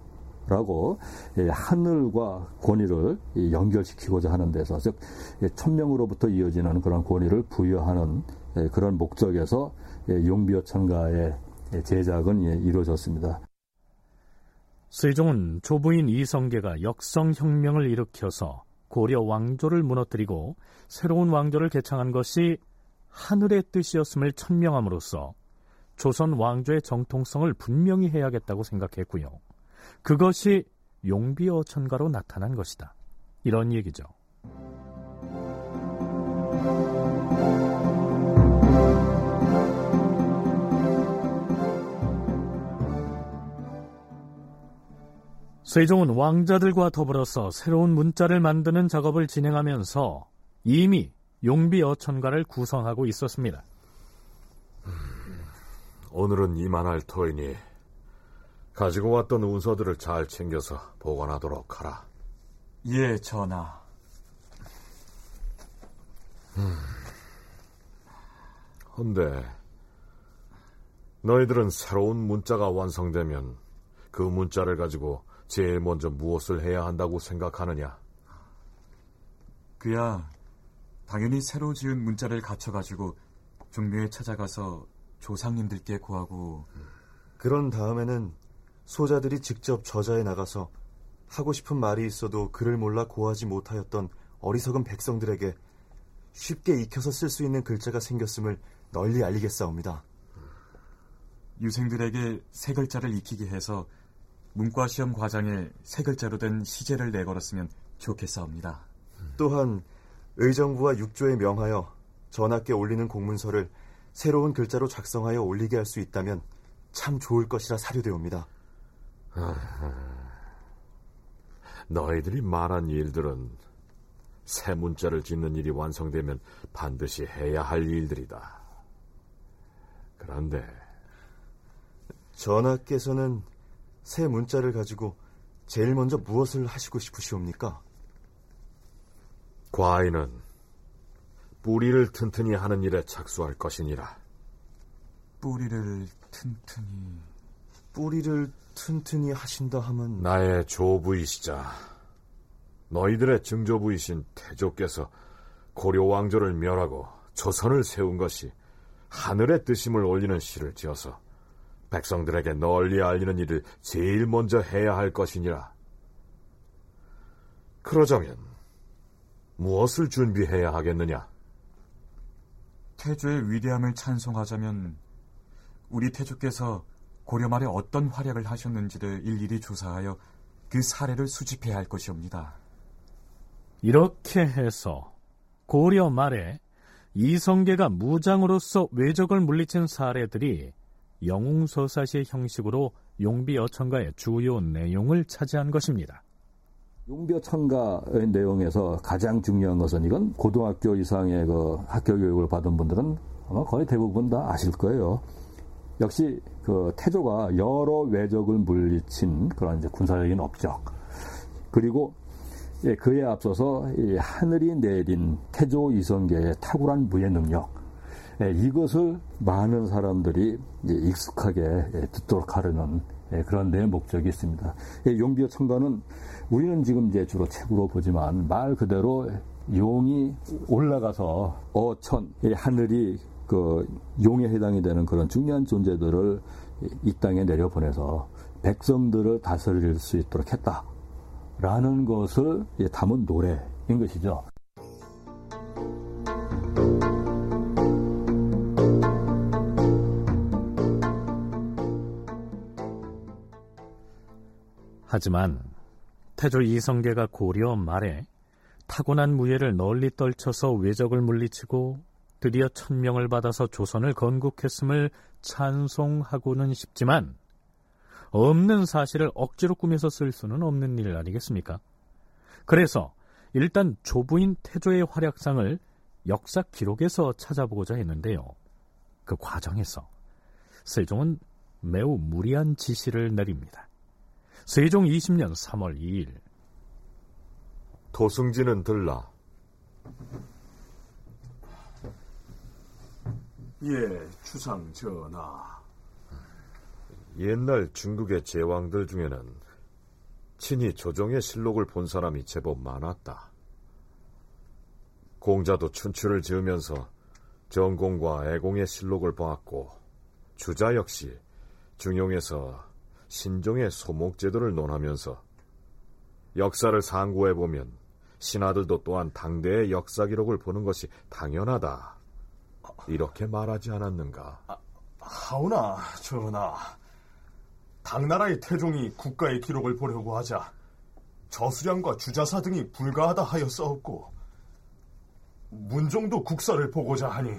라고 예, 하늘과 권위를 연결시키고자 하는 데서 즉 예, 천명으로부터 이어지는 그런 권위를 부여하는 그런 목적에서 용비어 천가의 제작은 이루어졌습니다. 세종은 조부인 이성계가 역성혁명을 일으켜서 고려 왕조를 무너뜨리고 새로운 왕조를 개창한 것이 하늘의 뜻이었음을 천명함으로써 조선 왕조의 정통성을 분명히 해야겠다고 생각했고요. 그것이 용비어 천가로 나타난 것이다. 이런 얘기죠. 세종은 왕자들과 더불어서 새로운 문자를 만드는 작업을 진행하면서 이미 용비 어천가를 구성하고 있었습니다. 오늘은 이만할 터이니 가지고 왔던 운서들을 잘 챙겨서 보관하도록 하라. 예, 전하. 음. 헌데 너희들은 새로운 문자가 완성되면 그 문자를 가지고 제일 먼저 무엇을 해야 한다고 생각하느냐? 그야 당연히 새로 지은 문자를 갖춰가지고 종묘에 찾아가서 조상님들께 구하고 그런 다음에는 소자들이 직접 저자에 나가서 하고 싶은 말이 있어도 글을 몰라 고하지 못하였던 어리석은 백성들에게 쉽게 익혀서 쓸 수 있는 글자가 생겼음을 널리 알리겠사옵니다. 유생들에게 새 글자를 익히게 해서 문과 시험 과장에 새 글자로 된 시제를 내걸었으면 좋겠사옵니다. 또한 의정부와 육조에 명하여 전하께 올리는 공문서를 새로운 글자로 작성하여 올리게 할 수 있다면 참 좋을 것이라 사료되옵니다. 너희들이 말한 일들은 새 문자를 짓는 일이 완성되면 반드시 해야 할 일들이다. 그런데 전하께서는 새 문자를 가지고 제일 먼저 무엇을 하시고 싶으시옵니까? 과인은 뿌리를 튼튼히 하는 일에 착수할 것이니라. 뿌리를 튼튼히... 뿌리를 튼튼히 하신다 하면 나의 조부이시자 너희들의 증조부이신 태조께서 고려 왕조를 멸하고 조선을 세운 것이 하늘의 뜻임을 올리는 시를 지어서 백성들에게 널리 알리는 일을 제일 먼저 해야 할 것이니라. 그러자면 무엇을 준비해야 하겠느냐? 태조의 위대함을 찬송하자면 우리 태조께서 고려 말에 어떤 활약을 하셨는지를 일일이 조사하여 그 사례를 수집해야 할 것이옵니다. 이렇게 해서 고려 말에 이성계가 무장으로서 외적을 물리친 사례들이 영웅서사시의 형식으로 용비 어천가의 주요 내용을 차지한 것입니다. 용비어천가의 내용에서 가장 중요한 것은 이건 고등학교 이상의 그 학교 교육을 받은 분들은 아마 거의 대부분 다 아실 거예요. 역시 그 태조가 여러 외적을 물리친 그런 이제 군사적인 업적 그리고 예, 그에 앞서서 하늘이 내린 태조 이성계의 탁월한 무예 능력 예, 이것을 많은 사람들이 익숙하게 예, 듣도록 하려는 그런 내 목적이 있습니다. 용비어 청가는 우리는 지금 이제 주로 책으로 보지만 말 그대로 용이 올라가서 어천 하늘이 그 용에 해당이 되는 그런 중요한 존재들을 이 땅에 내려보내서 백성들을 다스릴 수 있도록 했다. 라는 것을 담은 노래인 것이죠. 하지만 태조 이성계가 고려 말에 타고난 무예를 널리 떨쳐서 외적을 물리치고 드디어 천명을 받아서 조선을 건국했음을 찬송하고는 싶지만 없는 사실을 억지로 꾸며서 쓸 수는 없는 일 아니겠습니까? 그래서 일단 조부인 태조의 활약상을 역사 기록에서 찾아보고자 했는데요. 그 과정에서 세종은 매우 무리한 지시를 내립니다. 세종 20년 3월 2일 도승지는 들라. 예, 주상 전하. 옛날 중국의 제왕들 중에는 친히 조정의 실록을 본 사람이 제법 많았다. 공자도 춘추를 지으면서 정공과 애공의 실록을 보았고 주자 역시 중용에서 신종의 소목제도를 논하면서 역사를 상고해 보면 신하들도 또한 당대의 역사 기록을 보는 것이 당연하다. 이렇게 말하지 않았는가? 아, 하오나 전하, 당나라의 태종이 국가의 기록을 보려고 하자 저수량과 주자사 등이 불가하다 하여 싸웠고 문종도 국사를 보고자 하니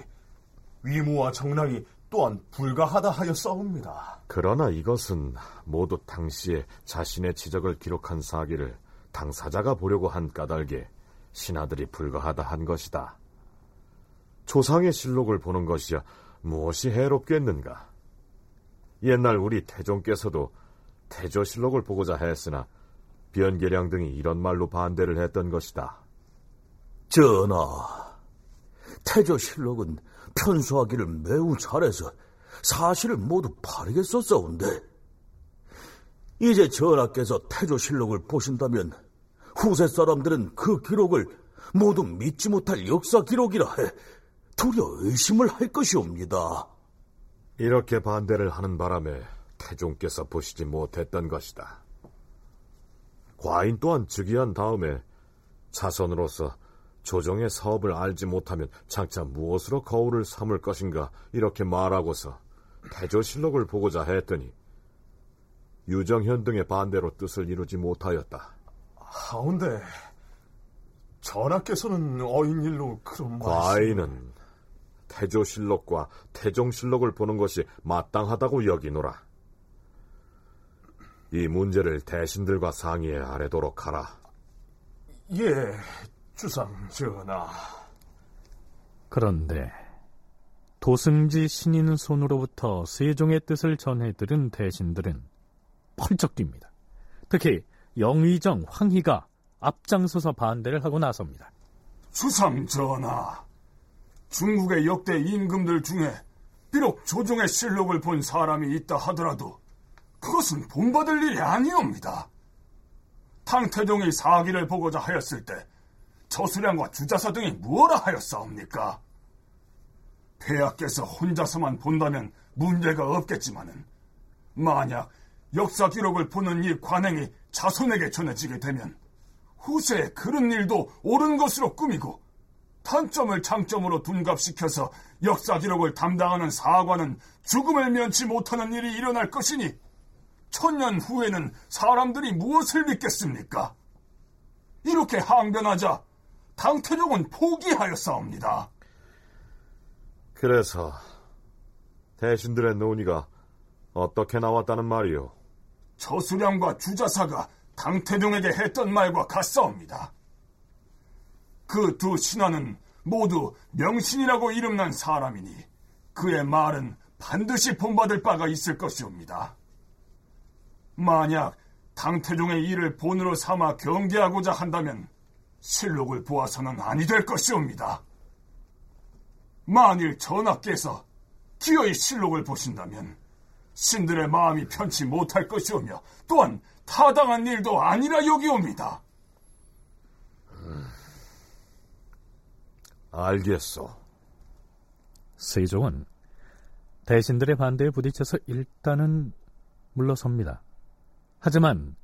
위무와 정랑이 또한 불가하다 하여 싸웁니다. 그러나 이것은 모두 당시에 자신의 지적을 기록한 사기를 당사자가 보려고 한 까닭에 신하들이 불가하다 한 것이다. 조상의 실록을 보는 것이야 무엇이 해롭겠는가? 옛날 우리 태종께서도 태조실록을 보고자 했으나 변계량 등이 이런 말로 반대를 했던 것이다. 전하, 태조실록은 편수하기를 매우 잘해서 사실을 모두 바르게 썼사온데 이제 전하께서 태조실록을 보신다면 후세 사람들은 그 기록을 모두 믿지 못할 역사 기록이라 해 두려 의심을 할 것이옵니다. 이렇게 반대를 하는 바람에 태종께서 보시지 못했던 것이다. 과인 또한 즉위한 다음에 자손으로서 조정의 사업을 알지 못하면 장차 무엇으로 거울을 삼을 것인가 이렇게 말하고서 태조실록을 보고자 했더니 유정현 등의 반대로 뜻을 이루지 못하였다. 하운데 전하께서는 어인일로 그런 말씀... 과인은 태조실록과 태종실록을 보는 것이 마땅하다고 여기노라. 이 문제를 대신들과 상의해 아래도록 하라. 예, 주상 전하. 그런데 도승지 신인 손으로부터 세종의 뜻을 전해들은 대신들은 펄쩍 뜁니다. 특히 영의정 황희가 앞장서서 반대를 하고 나섭니다. 주상 전하, 중국의 역대 임금들 중에 비록 조정의 실록을 본 사람이 있다 하더라도 그것은 본받을 일이 아니옵니다. 탕태종이 사기를 보고자 하였을 때 저수량과 주자사 등이 무엇라 하였사옵니까? 폐하께서 혼자서만 본다면 문제가 없겠지만은 만약 역사 기록을 보는 이 관행이 자손에게 전해지게 되면 후세에 그런 일도 옳은 것으로 꾸미고 단점을 장점으로 둔갑시켜서 역사 기록을 담당하는 사관은 죽음을 면치 못하는 일이 일어날 것이니 천년 후에는 사람들이 무엇을 믿겠습니까? 이렇게 항변하자 당태종은 포기하였사옵니다. 그래서 대신들의 논의가 어떻게 나왔다는 말이오? 저수량과 주자사가 당태종에게 했던 말과 같사옵니다. 그 두 신하는 모두 명신이라고 이름난 사람이니 그의 말은 반드시 본받을 바가 있을 것이옵니다. 만약 당태종의 일을 본으로 삼아 경계하고자 한다면 실록을 보아서는 아니 될 것이옵니다. 만일 전하께서 기어이 실록을 보신다면 신들의 마음이 편치 못할 것이오며 또한 타당한 일도 아니라 여기옵니다. 음, 알겠소. 세종은 대신들의 반대에 부딪혀서 일단은 물러섭니다. 하지만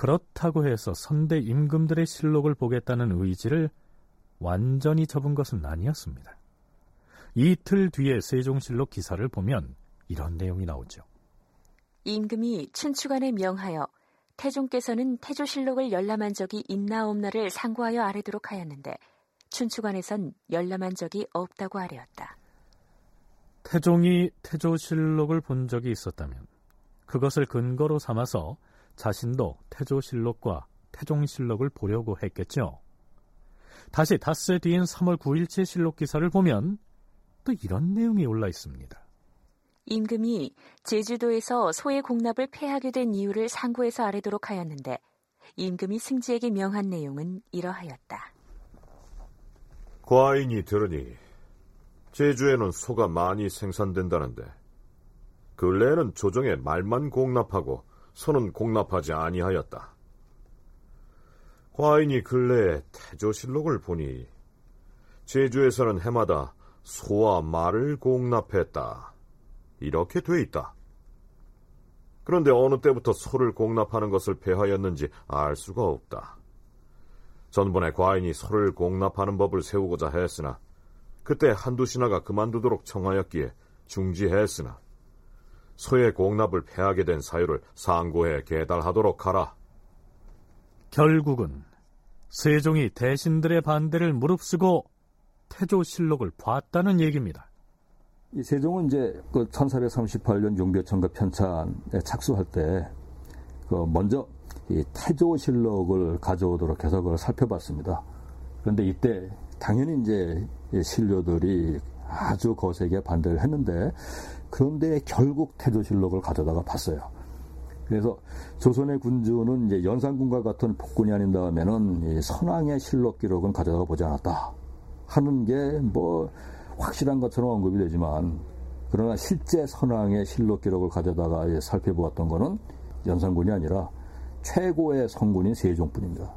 그렇다고 해서 선대 임금들의 실록을 보겠다는 의지를 완전히 접은 것은 아니었습니다. 이틀 뒤에 세종실록 기사를 보면 이런 내용이 나오죠. 임금이 춘추관에 명하여 태종께서는 태조실록을 열람한 적이 있나 없나를 상고하여 아뢰도록 하였는데 춘추관에선 열람한 적이 없다고 아뢰었다. 태종이 태조실록을 본 적이 있었다면 그것을 근거로 삼아서 자신도 태조실록과 태종실록을 보려고 했겠죠. 다시 닷새 뒤인 3월 9일째 실록 기사를 보면 또 이런 내용이 올라 있습니다. 임금이 제주도에서 소의 공납을 폐하게 된 이유를 상고에서 아뢰도록 하였는데 임금이 승지에게 명한 내용은 이러하였다. 과인이 들으니 제주에는 소가 많이 생산된다는데 근래에는 조정에 말만 공납하고 소는 공납하지 아니하였다. 과인이 근래에 태조실록을 보니 제주에서는 해마다 소와 말을 공납했다. 이렇게 돼 있다. 그런데 어느 때부터 소를 공납하는 것을 폐하였는지 알 수가 없다. 전번에 과인이 소를 공납하는 법을 세우고자 했으나 그때 한두 신하가 그만두도록 청하였기에 중지했으나 소의 공납을 폐하게 된 사유를 상고해 계달하도록 하라. 결국은 세종이 대신들의 반대를 무릅쓰고 태조실록을 봤다는 얘기입니다. 이 세종은 이제 그 1438년 용배천과 편찬에 착수할 때 그 먼저 이 태조실록을 가져오도록 해서 그걸 살펴봤습니다. 그런데 이때 당연히 이제 신료들이 아주 거세게 반대를 했는데 그런데 결국 태조실록을 가져다가 봤어요. 그래서 조선의 군주는 이제 연산군과 같은 폭군이 아닌 다음에는 선왕의 실록 기록은 가져다가 보지 않았다. 하는 게 뭐 확실한 것처럼 언급이 되지만 그러나 실제 선왕의 실록 기록을 가져다가 살펴보았던 것은 연산군이 아니라 최고의 성군인 세종뿐입니다.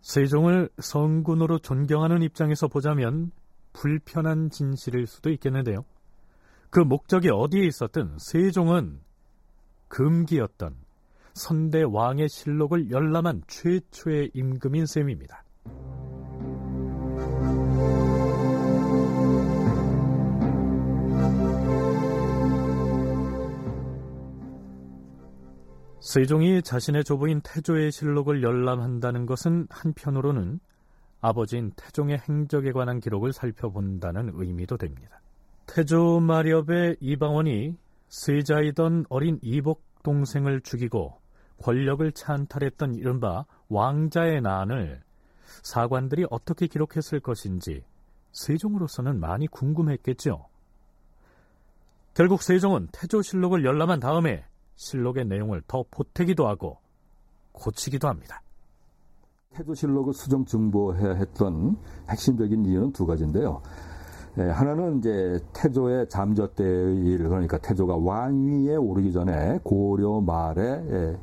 세종을 성군으로 존경하는 입장에서 보자면 불편한 진실일 수도 있겠는데요. 그 목적이 어디에 있었든 세종은 금기였던 선대 왕의 실록을 열람한 최초의 임금인 셈입니다. 세종이 자신의 조부인 태조의 실록을 열람한다는 것은 한편으로는 아버지인 태종의 행적에 관한 기록을 살펴본다는 의미도 됩니다. 태조 마렵의 이방원이 세자이던 어린 이복 동생을 죽이고 권력을 찬탈했던 이른바 왕자의 난을 사관들이 어떻게 기록했을 것인지 세종으로서는 많이 궁금했겠죠. 결국 세종은 태조실록을 열람한 다음에 실록의 내용을 더 보태기도 하고 고치기도 합니다. 태조실록을 수정 증보해야 했던 핵심적인 이유는 두 가지인데요. 예, 하나는 이제 태조의 잠저 때의 일, 그러니까 태조가 왕위에 오르기 전에 고려 말에 예,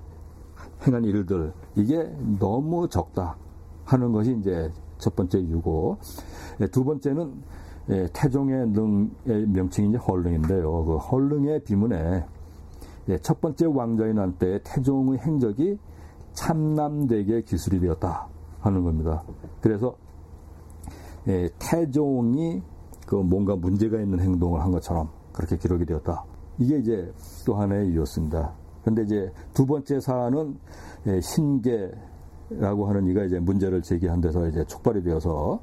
행한 일들, 이게 너무 적다 하는 것이 이제 첫 번째 이유고, 예, 두 번째는 예, 태종의 능의 명칭이 이제 헐릉인데요. 그 헐릉의 비문에 예, 첫 번째 왕자인 한때 태종의 행적이 참남되게 기술이 되었다 하는 겁니다. 그래서 예, 태종이 그 뭔가 문제가 있는 행동을 한 것처럼 그렇게 기록이 되었다. 이게 이제 또 하나의 이유였습니다. 그런데 이제 두 번째 사안은 예, 신계라고 하는 이가 이제 문제를 제기한 데서 이제 촉발이 되어서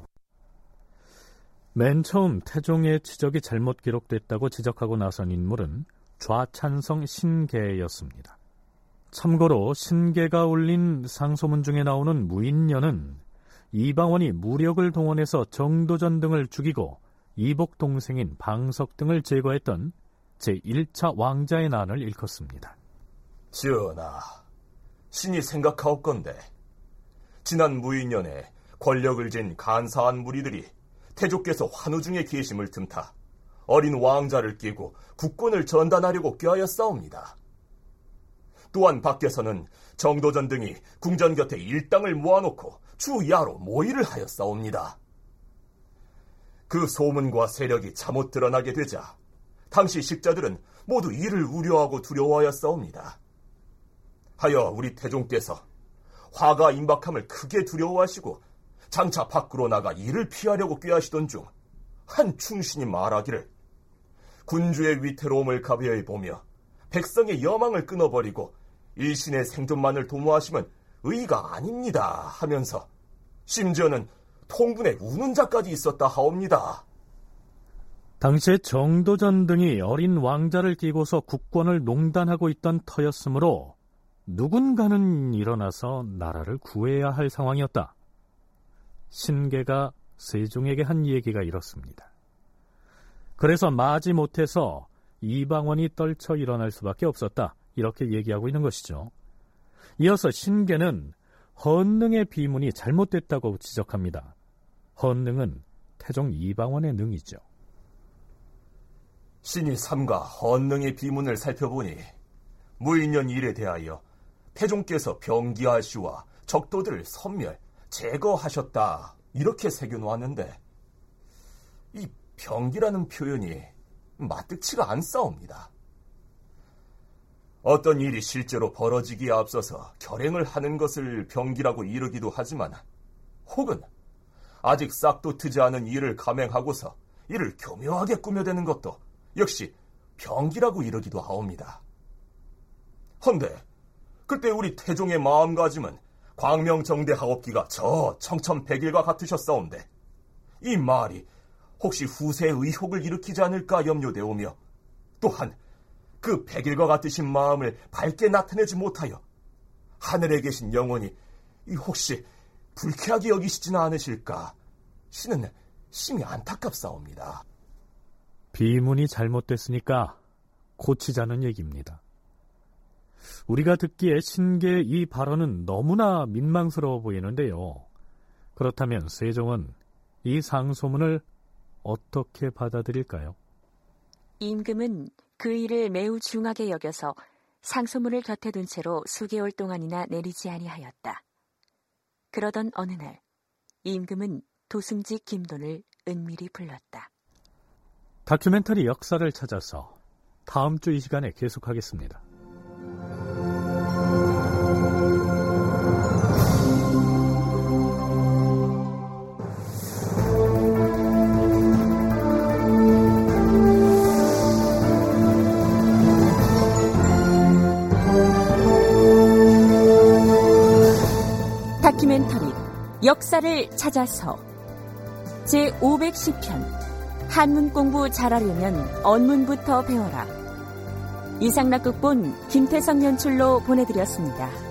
맨 처음 태종의 지적이 잘못 기록됐다고 지적하고 나선 인물은 좌찬성 신계였습니다. 참고로 신계가 올린 상소문 중에 나오는 무인년은 이방원이 무력을 동원해서 정도전 등을 죽이고 이복 동생인 방석 등을 제거했던 제1차 왕자의 난을 일컫습니다. 전하, 신이 생각하옵건데 지난 무인년에 권력을 진 간사한 무리들이 태조께서 환우 중에 계심을 틈타 어린 왕자를 끼고 국권을 전단하려고 꾀하였사옵니다. 또한 밖에서는 정도전 등이 궁전 곁에 일당을 모아놓고 주야로 모의를 하였사옵니다. 그 소문과 세력이 잘못 드러나게 되자 당시 식자들은 모두 이를 우려하고 두려워하였사옵니다. 하여 우리 태종께서 화가 임박함을 크게 두려워하시고 장차 밖으로 나가 이를 피하려고 꾀하시던 중 한 충신이 말하기를 군주의 위태로움을 가벼이 보며 백성의 여망을 끊어버리고 일신의 생존만을 도모하시면 의가 아닙니다 하면서 심지어는 통군에 우는 자까지 있었다 하옵니다. 당시에 정도전 등이 어린 왕자를 끼고서 국권을 농단하고 있던 터였으므로 누군가는 일어나서 나라를 구해야 할 상황이었다. 신계가 세종에게 한 얘기가 이렇습니다. 그래서 마지 못해서 이방원이 떨쳐 일어날 수밖에 없었다. 이렇게 얘기하고 있는 것이죠. 이어서 신계는 헌능의 비문이 잘못됐다고 지적합니다. 헌능은 태종 이방원의 능이죠. 신이 삼가 헌능의 비문을 살펴보니 무인년 일에 대하여 태종께서 병기하시와 적도들을 섬멸, 제거하셨다 이렇게 새겨놓았는데 이 병기라는 표현이 마뜩치가 않사옵니다. 어떤 일이 실제로 벌어지기에 앞서서 결행을 하는 것을 병기라고 이르기도 하지만 혹은 아직 싹도 트지 않은 일을 감행하고서 이를 교묘하게 꾸며대는 것도 역시 병기라고 이르기도 하옵니다. 헌데 그때 우리 태종의 마음가짐은 광명정대하옵기가 저 청천백일과 같으셨사온데 이 말이 혹시 후세의 의혹을 일으키지 않을까 염려되오며 또한 그 백일과 같으신 마음을 밝게 나타내지 못하여 하늘에 계신 영혼이 혹시 불쾌하게 여기시지는 않으실까 신은 심히 안타깝사옵니다. 비문이 잘못됐으니까 고치자는 얘기입니다. 우리가 듣기에 신계의 이 발언은 너무나 민망스러워 보이는데요. 그렇다면 세종은 이 상소문을 어떻게 받아들일까요? 임금은 그 일을 매우 중하게 여겨서 상소문을 곁에 둔 채로 수개월 동안이나 내리지 아니하였다. 그러던 어느 날 임금은 도승지 김돈을 은밀히 불렀다. 다큐멘터리 역사를 찾아서 다음 주 이 시간에 계속하겠습니다. 다큐멘터리 역사를 찾아서 제510편 한문 공부 잘하려면 언문부터 배워라 이상락 극본 김태성 연출로 보내드렸습니다.